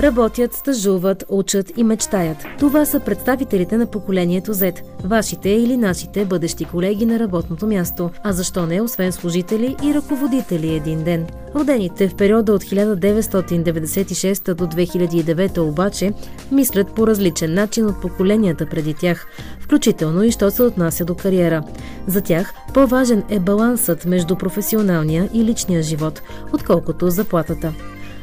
Работят, стажуват, учат и мечтаят. Това са представителите на поколението Z. Вашите или нашите бъдещи колеги на работното място. А защо не, освен служители и ръководители един ден. Родените в периода от 1996 до 2009 обаче мислят по различен начин от поколенията преди тях, включително и що се отнася до кариера. За тях по-важен е балансът между професионалния и личния живот, отколкото заплатата.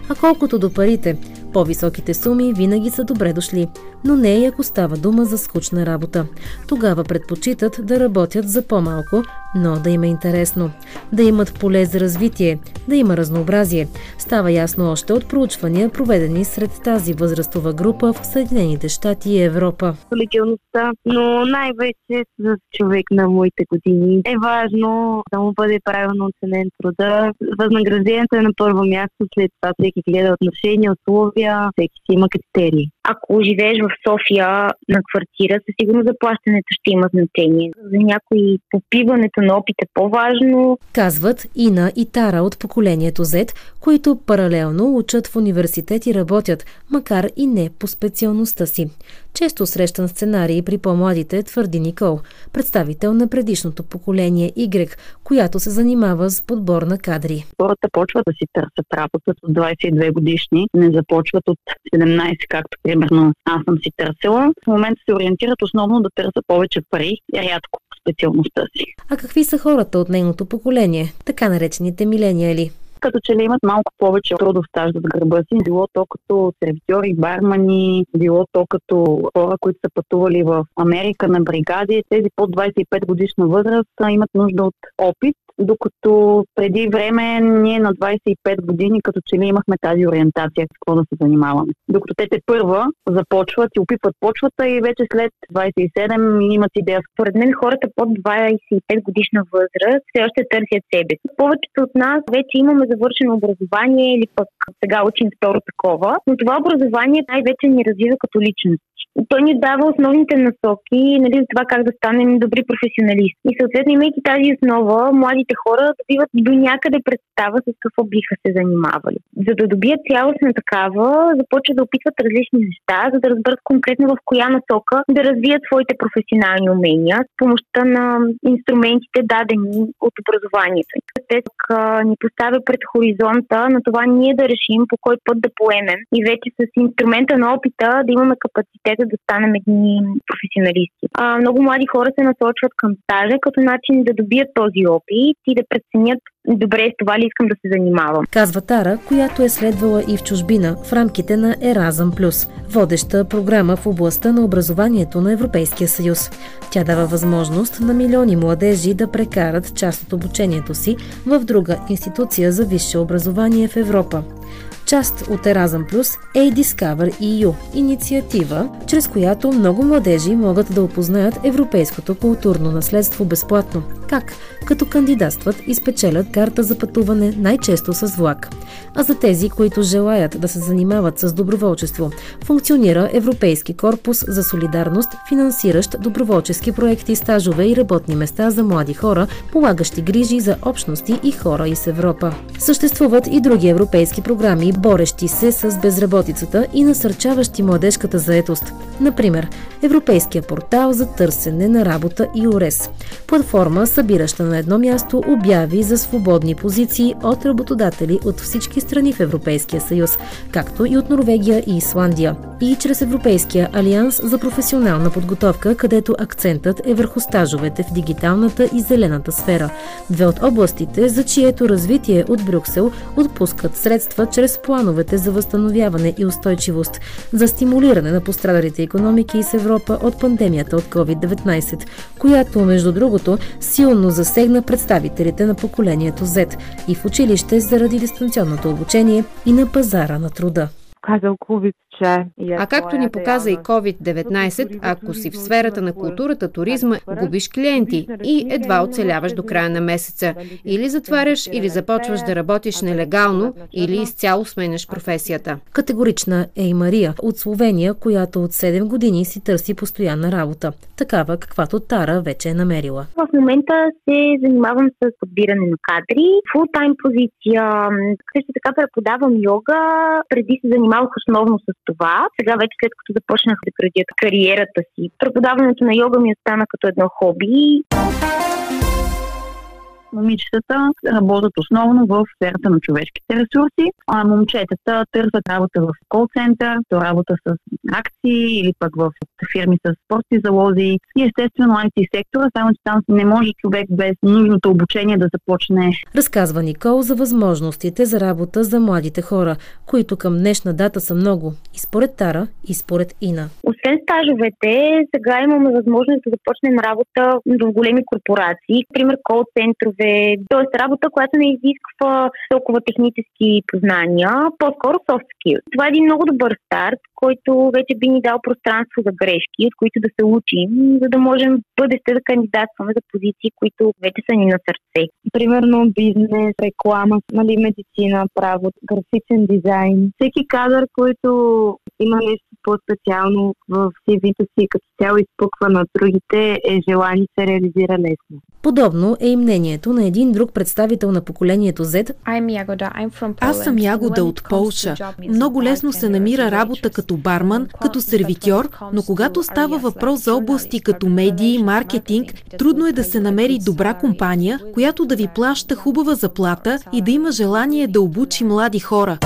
А колкото до парите, по-високите суми винаги са добре дошли, но не и ако става дума за скучна работа. Тогава предпочитат да работят за по-малко, но да им е интересно. Да имат поле за развитие, да има разнообразие. Става ясно още от проучвания, проведени сред тази възрастова група в Съединените щати и Европа. легалността, но най-вече за човек на моите години е важно да му бъде правилно оценен труда. Възнаграждението е на първо място, след това всеки гледа отношения, условия, всеки си има критерии. ако живееш в София на квартира, със сигурност заплащането ще има значение. За някои попиването на опит е по-важно. Казват Ина и Тара от поколението Z, които паралелно учат в университет и работят, макар и не по специалността си. Често срещан сценарий при по-младите, твърди Никол, представител на предишното поколение Y, която се занимава с подбор на кадри. Хората почват да си търсят работа от 22 годишни, не започват от 17, както примерно аз съм си търсила. В момента се ориентират основно да търсят повече пари рядко специалността си. А какви са хората от нейното поколение, така наречените милениали? Като че ли имат малко повече трудов стаж за гърба си. Било то като сервитьори, бармани, било то като хора, които са пътували в Америка на бригади. Тези под 25 годишна възраст имат нужда от опит, докато преди време ние на 25 години като че ли имахме тази ориентация какво да се занимаваме. Докато те те първа започват и опитват почвата и вече след 27 имат идея. Според мен хората под 25 годишна възраст все още търсят себе си. Повечето от нас вече имаме завършено образование или пък сега учим второ такова, но това образование най-вече ни развива като личност. Той ни дава основните насоки нали, за това как да станем добри професионалисти. И съответно, имайки тази основа, младите хора добиват до някъде представа с какво биха се занимавали. За да добият цялостна такава, започват да опитват различни неща, за да разберат конкретно в коя насока да развият своите професионални умения с помощта на инструментите дадени от образованието. Те ни поставя пред хоризонта на това ние да решим по кой път да поемем и вече с инструмента на опита да имаме капацитета да станем едни професионалисти. А, много млади хора се насочват към стажа като начин да добият този опит и да преценят добре с това ли искам да се занимавам. Казва Тара, която е следвала и в чужбина в рамките на Еразъм Плюс, водеща програма в областта на образованието на Европейския съюз. Тя дава възможност на милиони младежи да прекарат част от обучението си в друга институция за висше образование в Европа. Част от Erasmus Plus е и Discover EU – инициатива, чрез която много младежи могат да опознаят европейското културно наследство безплатно. Как? Като кандидатстват и спечелят карта за пътуване най-често с влак. А за тези, които желаят да се занимават с доброволчество, функционира Европейски корпус за солидарност, финансиращ доброволчески проекти, стажове и работни места за млади хора, полагащи грижи за общности и хора из Европа. Съществуват и други европейски програми, борещи се с безработицата и насърчаващи младежката заетост. Например, Европейския портал за търсене на работа и ОРЕС. Платформа, събираща на едно място обяви за свободни позиции от работодатели от всички страни в Европейския съюз, както и от Норвегия и Исландия. И чрез Европейския алианс за професионална подготовка, където акцентът е върху стажовете в дигиталната и зелената сфера. Две от областите, за чието развитие от Брюксел отпускат средства чрез плановете за възстановяване и устойчивост, за стимулиране на пострадалите економики с Европа от пандемията от COVID-19, която, между другото, силно засегна представителите на поколението Z и в училище заради дистанционното обучение и на пазара на труда. казал COVID, А както ни показа и COVID-19, ако си в сферата на културата, туризма, губиш клиенти и едва оцеляваш до края на месеца. Или затваряш, или започваш да работиш нелегално, или изцяло сменяш професията. Категорична е и Мария от Словения, която от 7 години си търси постоянна работа. Такава, каквато Тара вече е намерила. В момента се занимавам с подбиране на кадри, фултайм позиция, също така преподавам йога. Преди се занимавах основно с това. Сега вече след като започнах да градя кариерата си, преподаването на йога ми остана като едно хоби момичетата работят основно в сферата на човешките ресурси, а момчетата търсят работа в кол-център, работа с акции или пък в фирми с спортни залози и естествено IT сектора, само че там не може човек без нужното обучение да започне. Разказва Никол за възможностите за работа за младите хора, които към днешна дата са много и според Тара, и според Ина. Освен стажовете, сега имаме възможност да започнем работа в големи корпорации, например кол-центрове, е т.е. работа, която не изисква толкова технически познания, по-скоро soft skills. Това е един много добър старт, който вече би ни дал пространство за грешки, от които да се учим, за да можем в бъдеще да кандидатстваме за позиции, които вече са ни на сърце. Примерно бизнес, реклама, нали, медицина, право, графичен дизайн. Всеки кадър, който има нещо по-специално в CV-то си, като цяло изпуква на другите, е желание се реализира лесно. Подобно е и мнението на един друг представител на поколението Z. Аз съм Ягода от Полша. Много лесно се намира работа като барман, като сервитьор, но когато става въпрос за области като медии, маркетинг, трудно е да се намери добра компания, която да ви плаща хубава заплата и да има желание да обучи млади хора.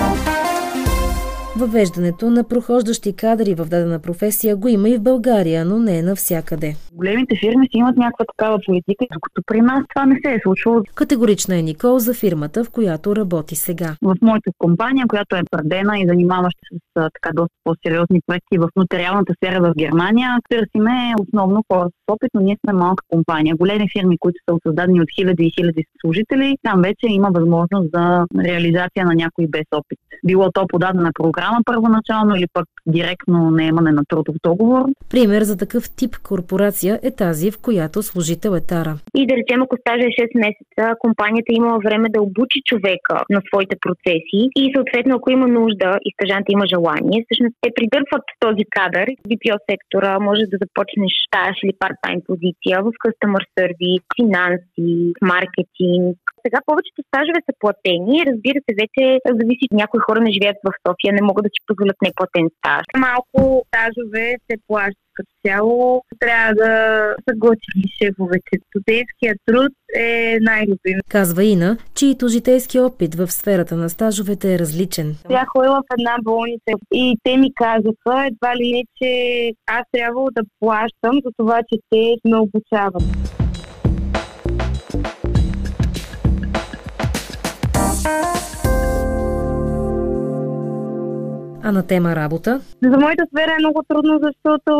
Въвеждането на прохождащи кадри в дадена професия го има и в България, но не е навсякъде. Големите фирми си имат някаква такава политика, докато при нас това не се е случвало. Категорична е Никол за фирмата, в която работи сега. В моята компания, която е предена и занимаваща с така доста по-сериозни проекти в нотариалната сфера в Германия, търсиме основно хора с опит, но ние сме малка компания. Големи фирми, които са създадени от хиляди и хиляди служители, там вече има възможност за реализация на някой без опит. Било то подадена програма първоначално или пък директно наемане на трудов договор. Пример за такъв тип корпорация е тази, в която служител е Тара. И да речем, ако стажа е 6 месеца, компанията има време да обучи човека на своите процеси и съответно, ако има нужда и стажанта има желание, всъщност те придърпват този кадър. В BPO сектора може да започнеш стаж или парт-тайм позиция в customer service, финанси, маркетинг, сега повечето стажове са платени. Разбира се, вече зависи. Някои хора не живеят в София, не могат да си позволят неплатен стаж. Малко стажове се плащат като цяло. Трябва да съгласим шефовете. Студентският труд е най-любим. Казва Ина, чието житейски опит в сферата на стажовете е различен. Тя ходила в една болница и те ми казаха едва ли не, че аз трябвало да плащам за това, че те ме обучават. А на тема работа? За моята сфера е много трудно, защото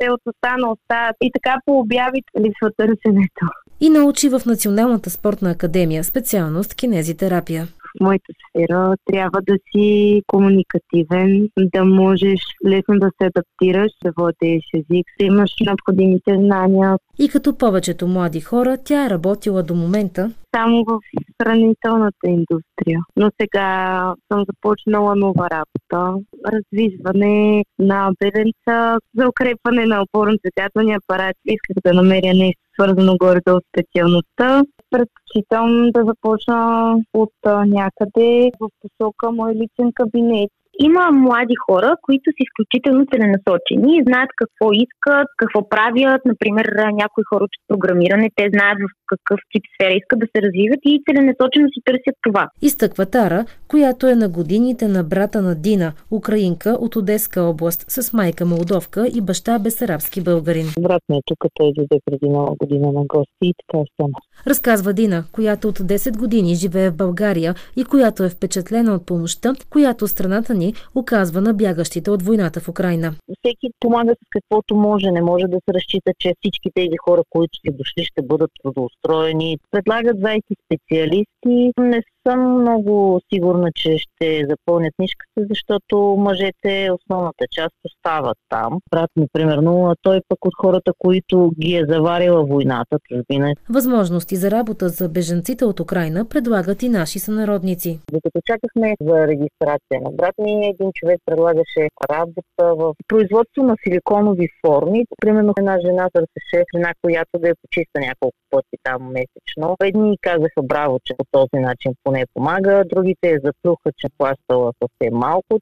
е от уста на уста и така по обяви липсва търсенето. И научи в Националната спортна академия специалност кинезитерапия моята сфера трябва да си комуникативен, да можеш лесно да се адаптираш, да водиш език, да имаш необходимите знания. И като повечето млади хора, тя е работила до момента само в хранителната индустрия. Но сега съм започнала нова работа. Развизване на бебенца за укрепване на опорно-двигателния апарат. Исках да намеря нещо свързано горе с специалността. Предпочитам да започна от някъде в посока мой личен кабинет има млади хора, които са изключително целенасочени и знаят какво искат, какво правят. Например, някои хора от програмиране, те знаят в какъв тип сфера искат да се развиват и целенасочено си търсят това. Изтъква Тара, която е на годините на брата на Дина, украинка от Одеска област, с майка молдовка и баща бесарабски българин. Брат ми е тук, той дойде преди нова година на гости и така стана. Разказва Дина, която от 10 години живее в България и която е впечатлена от помощта, която страната ни подпомагане оказва на бягащите от войната в Украина. Всеки помага с каквото може. Не може да се разчита, че всички тези хора, които си дошли, ще бъдат трудоустроени. Предлагат зайки специалисти. Не съм много сигурна, че ще запълнят нишката, защото мъжете основната част остават там. Брат ми, примерно, той пък от хората, които ги е заварила войната, чужбина. Възможности за работа за беженците от Украина предлагат и наши сънародници. Докато чакахме за регистрация на брат ми, един човек предлагаше работа в производство на силиконови форми. Примерно една жена търсеше една, която да я почиста няколко пъти там месечно. Едни казаха браво, че по този начин поне помага, другите я заплюха, че плащала съвсем малко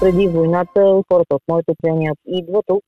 преди войната хората от моето поколение идват тук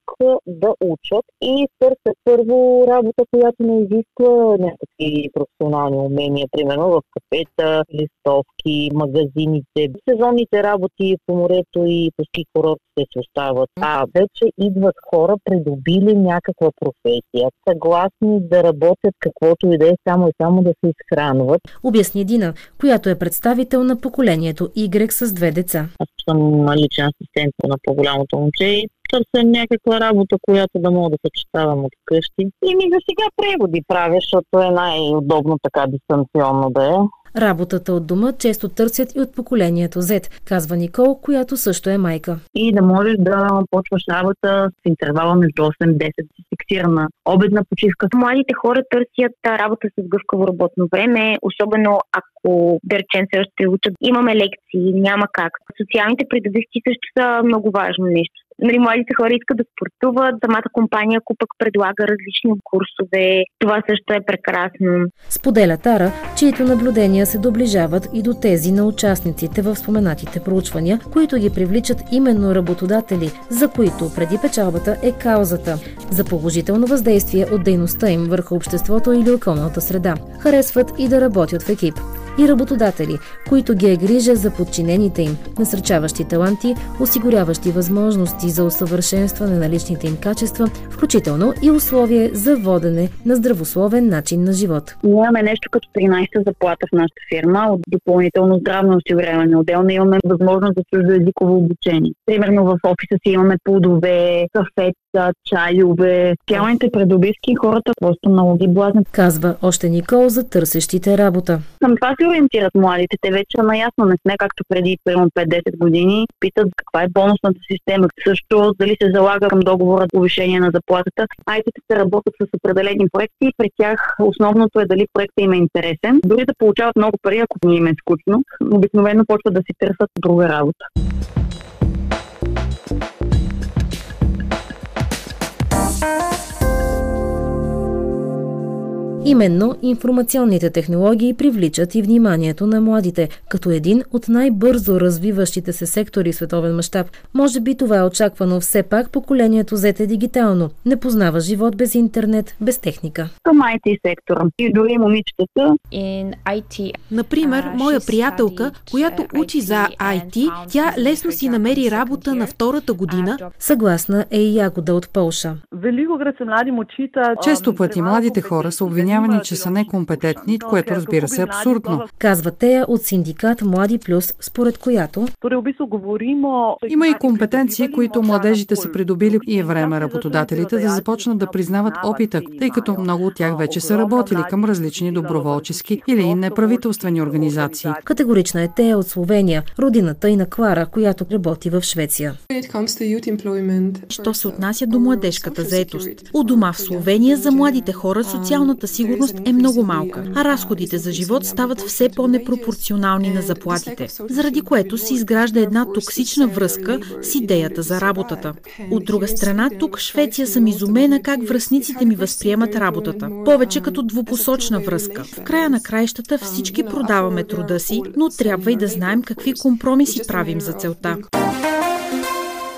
да учат и търсят първо работа, която не изисква някакви професионални умения, примерно в кафета, листовки, магазините. Сезонните работи по морето и по ски курортите се остават. А вече идват хора, придобили някаква професия, съгласни да работят каквото и да е, само и само да се изхранват. Обясни Дина, която е представител на поколението Y с две деца. Аз съм личен асистент на по-голямото момче и търся някаква работа, която да мога да съчетавам от къщи. И ми за сега преводи правя, защото е най-удобно така дистанционно да е. Работата от дома често търсят и от поколението Z, казва Никол, която също е майка. И да можеш да почваш работа с интервала между 8-10 си фиксирана обедна почивка. Младите хора търсят работа с гъвкаво работно време, особено ако, да речем, се ще учат. Имаме лекции, няма как. Социалните придобивки също са много важно нещо нали, младите хора искат да спортуват, самата компания, ако предлага различни курсове, това също е прекрасно. Споделя Тара, чието наблюдения се доближават и до тези на участниците в споменатите проучвания, които ги привличат именно работодатели, за които преди печалбата е каузата за положително въздействие от дейността им върху обществото или околната среда. Харесват и да работят в екип и работодатели, които ги е грижа за подчинените им, насърчаващи таланти, осигуряващи възможности за усъвършенстване на личните им качества, включително и условие за водене на здравословен начин на живот. Ние имаме нещо като 13-та заплата в нашата фирма от допълнително здравно осигуряване. Отделно имаме възможност за чуждоязиково обучение. Примерно в офиса си имаме плодове, кафета, чайове. Тялните предобивки хората просто много ги блазнят. Казва още Никол за търсещите работа. Това се ориентират младите. Те вече са наясно. Не сме както преди, примерно 5-10 години. Питат каква е бонусната система. Също дали се залага към договора повишение на заплатата. Айтите работят с определени проекти и при тях основното е дали проектът им е интересен. Дори да получават много пари, ако ни им е скучно, обикновено почват да си търсят друга работа. Именно информационните технологии привличат и вниманието на младите, като един от най-бързо развиващите се сектори в световен мащаб. Може би това е очаквано, все пак поколението Z е дигитално. Не познава живот без интернет, без техника. Към IT сектора и дори момичетата. Например, моя приятелка, която учи за IT, тя лесно си намери работа на втората година. Съгласна е и Ягода от Полша. Често пъти младите хора са обвинявани обвинявани, че са некомпетентни, което разбира се е абсурдно. Казва Тея от синдикат Млади Плюс, според която има и компетенции, които младежите са придобили и е време работодателите да започнат да признават опита, тъй като много от тях вече са работили към различни доброволчески или неправителствени организации. Категорична е Тея от Словения, родината и на Клара, която работи в Швеция. Що се отнася до младежката заетост? У дома в Словения за младите хора социалната си сигурност е много малка, а разходите за живот стават все по-непропорционални на заплатите, заради което се изгражда една токсична връзка с идеята за работата. От друга страна, тук в Швеция съм изумена как връзниците ми възприемат работата. Повече като двупосочна връзка. В края на краищата всички продаваме труда си, но трябва и да знаем какви компромиси правим за целта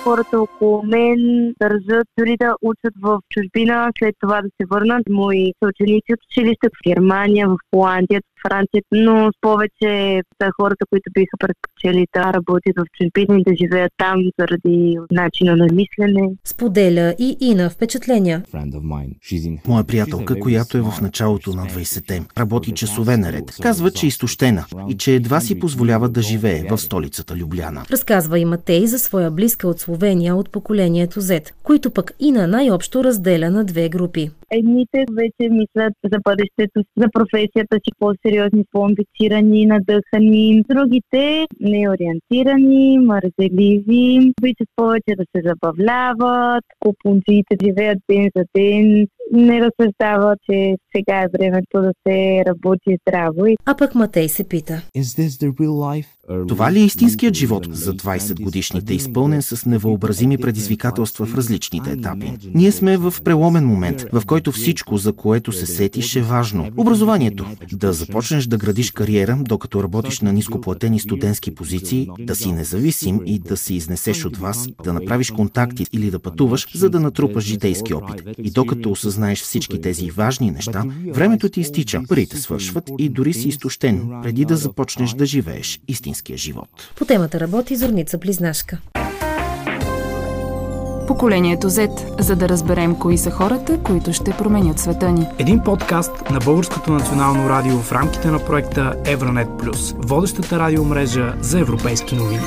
хората около мен държат дори да учат в чужбина, след това да се върнат. Мои съученици от училище в Германия, в Холандия, Франция, но повече са хората, които биха предпочели да работят в чужбина и да живеят там заради начина на мислене. Споделя и Ина впечатления. Моя приятелка, която е в началото на 20-те, работи часове наред. Казва, че е изтощена и че едва си позволява да живее в столицата Любляна. Разказва и Матей за своя близка от Словения от поколението Z, които пък Ина най-общо разделя на две групи. Едните вече мислят за бъдещето, за професията си по-сериозни, по-амбицирани, надъхани. Другите неориентирани, мързеливи, обичат повече да се забавляват, купунците живеят ден за ден, не разсъждава, че сега е времето да се работи здраво. А пък Матей се пита. Това ли е истинският живот за 20 годишните, изпълнен с невъобразими предизвикателства в различните етапи? Ние сме в преломен момент, в който всичко, за което се сетиш, е важно. Образованието. Да започнеш да градиш кариера, докато работиш на нископлатени студентски позиции, да си независим и да се изнесеш от вас, да направиш контакти или да пътуваш, за да натрупаш житейски опит. И докато осъзнаеш всички тези важни неща, времето ти изтича, парите свършват и дори си изтощен, преди да започнеш да живееш истинския живот. По темата работи Зорница Близнашка. Поколението Z, за да разберем кои са хората, които ще променят света ни. Един подкаст на Българското национално радио в рамките на проекта Евронет Плюс, водещата радиомрежа за европейски новини.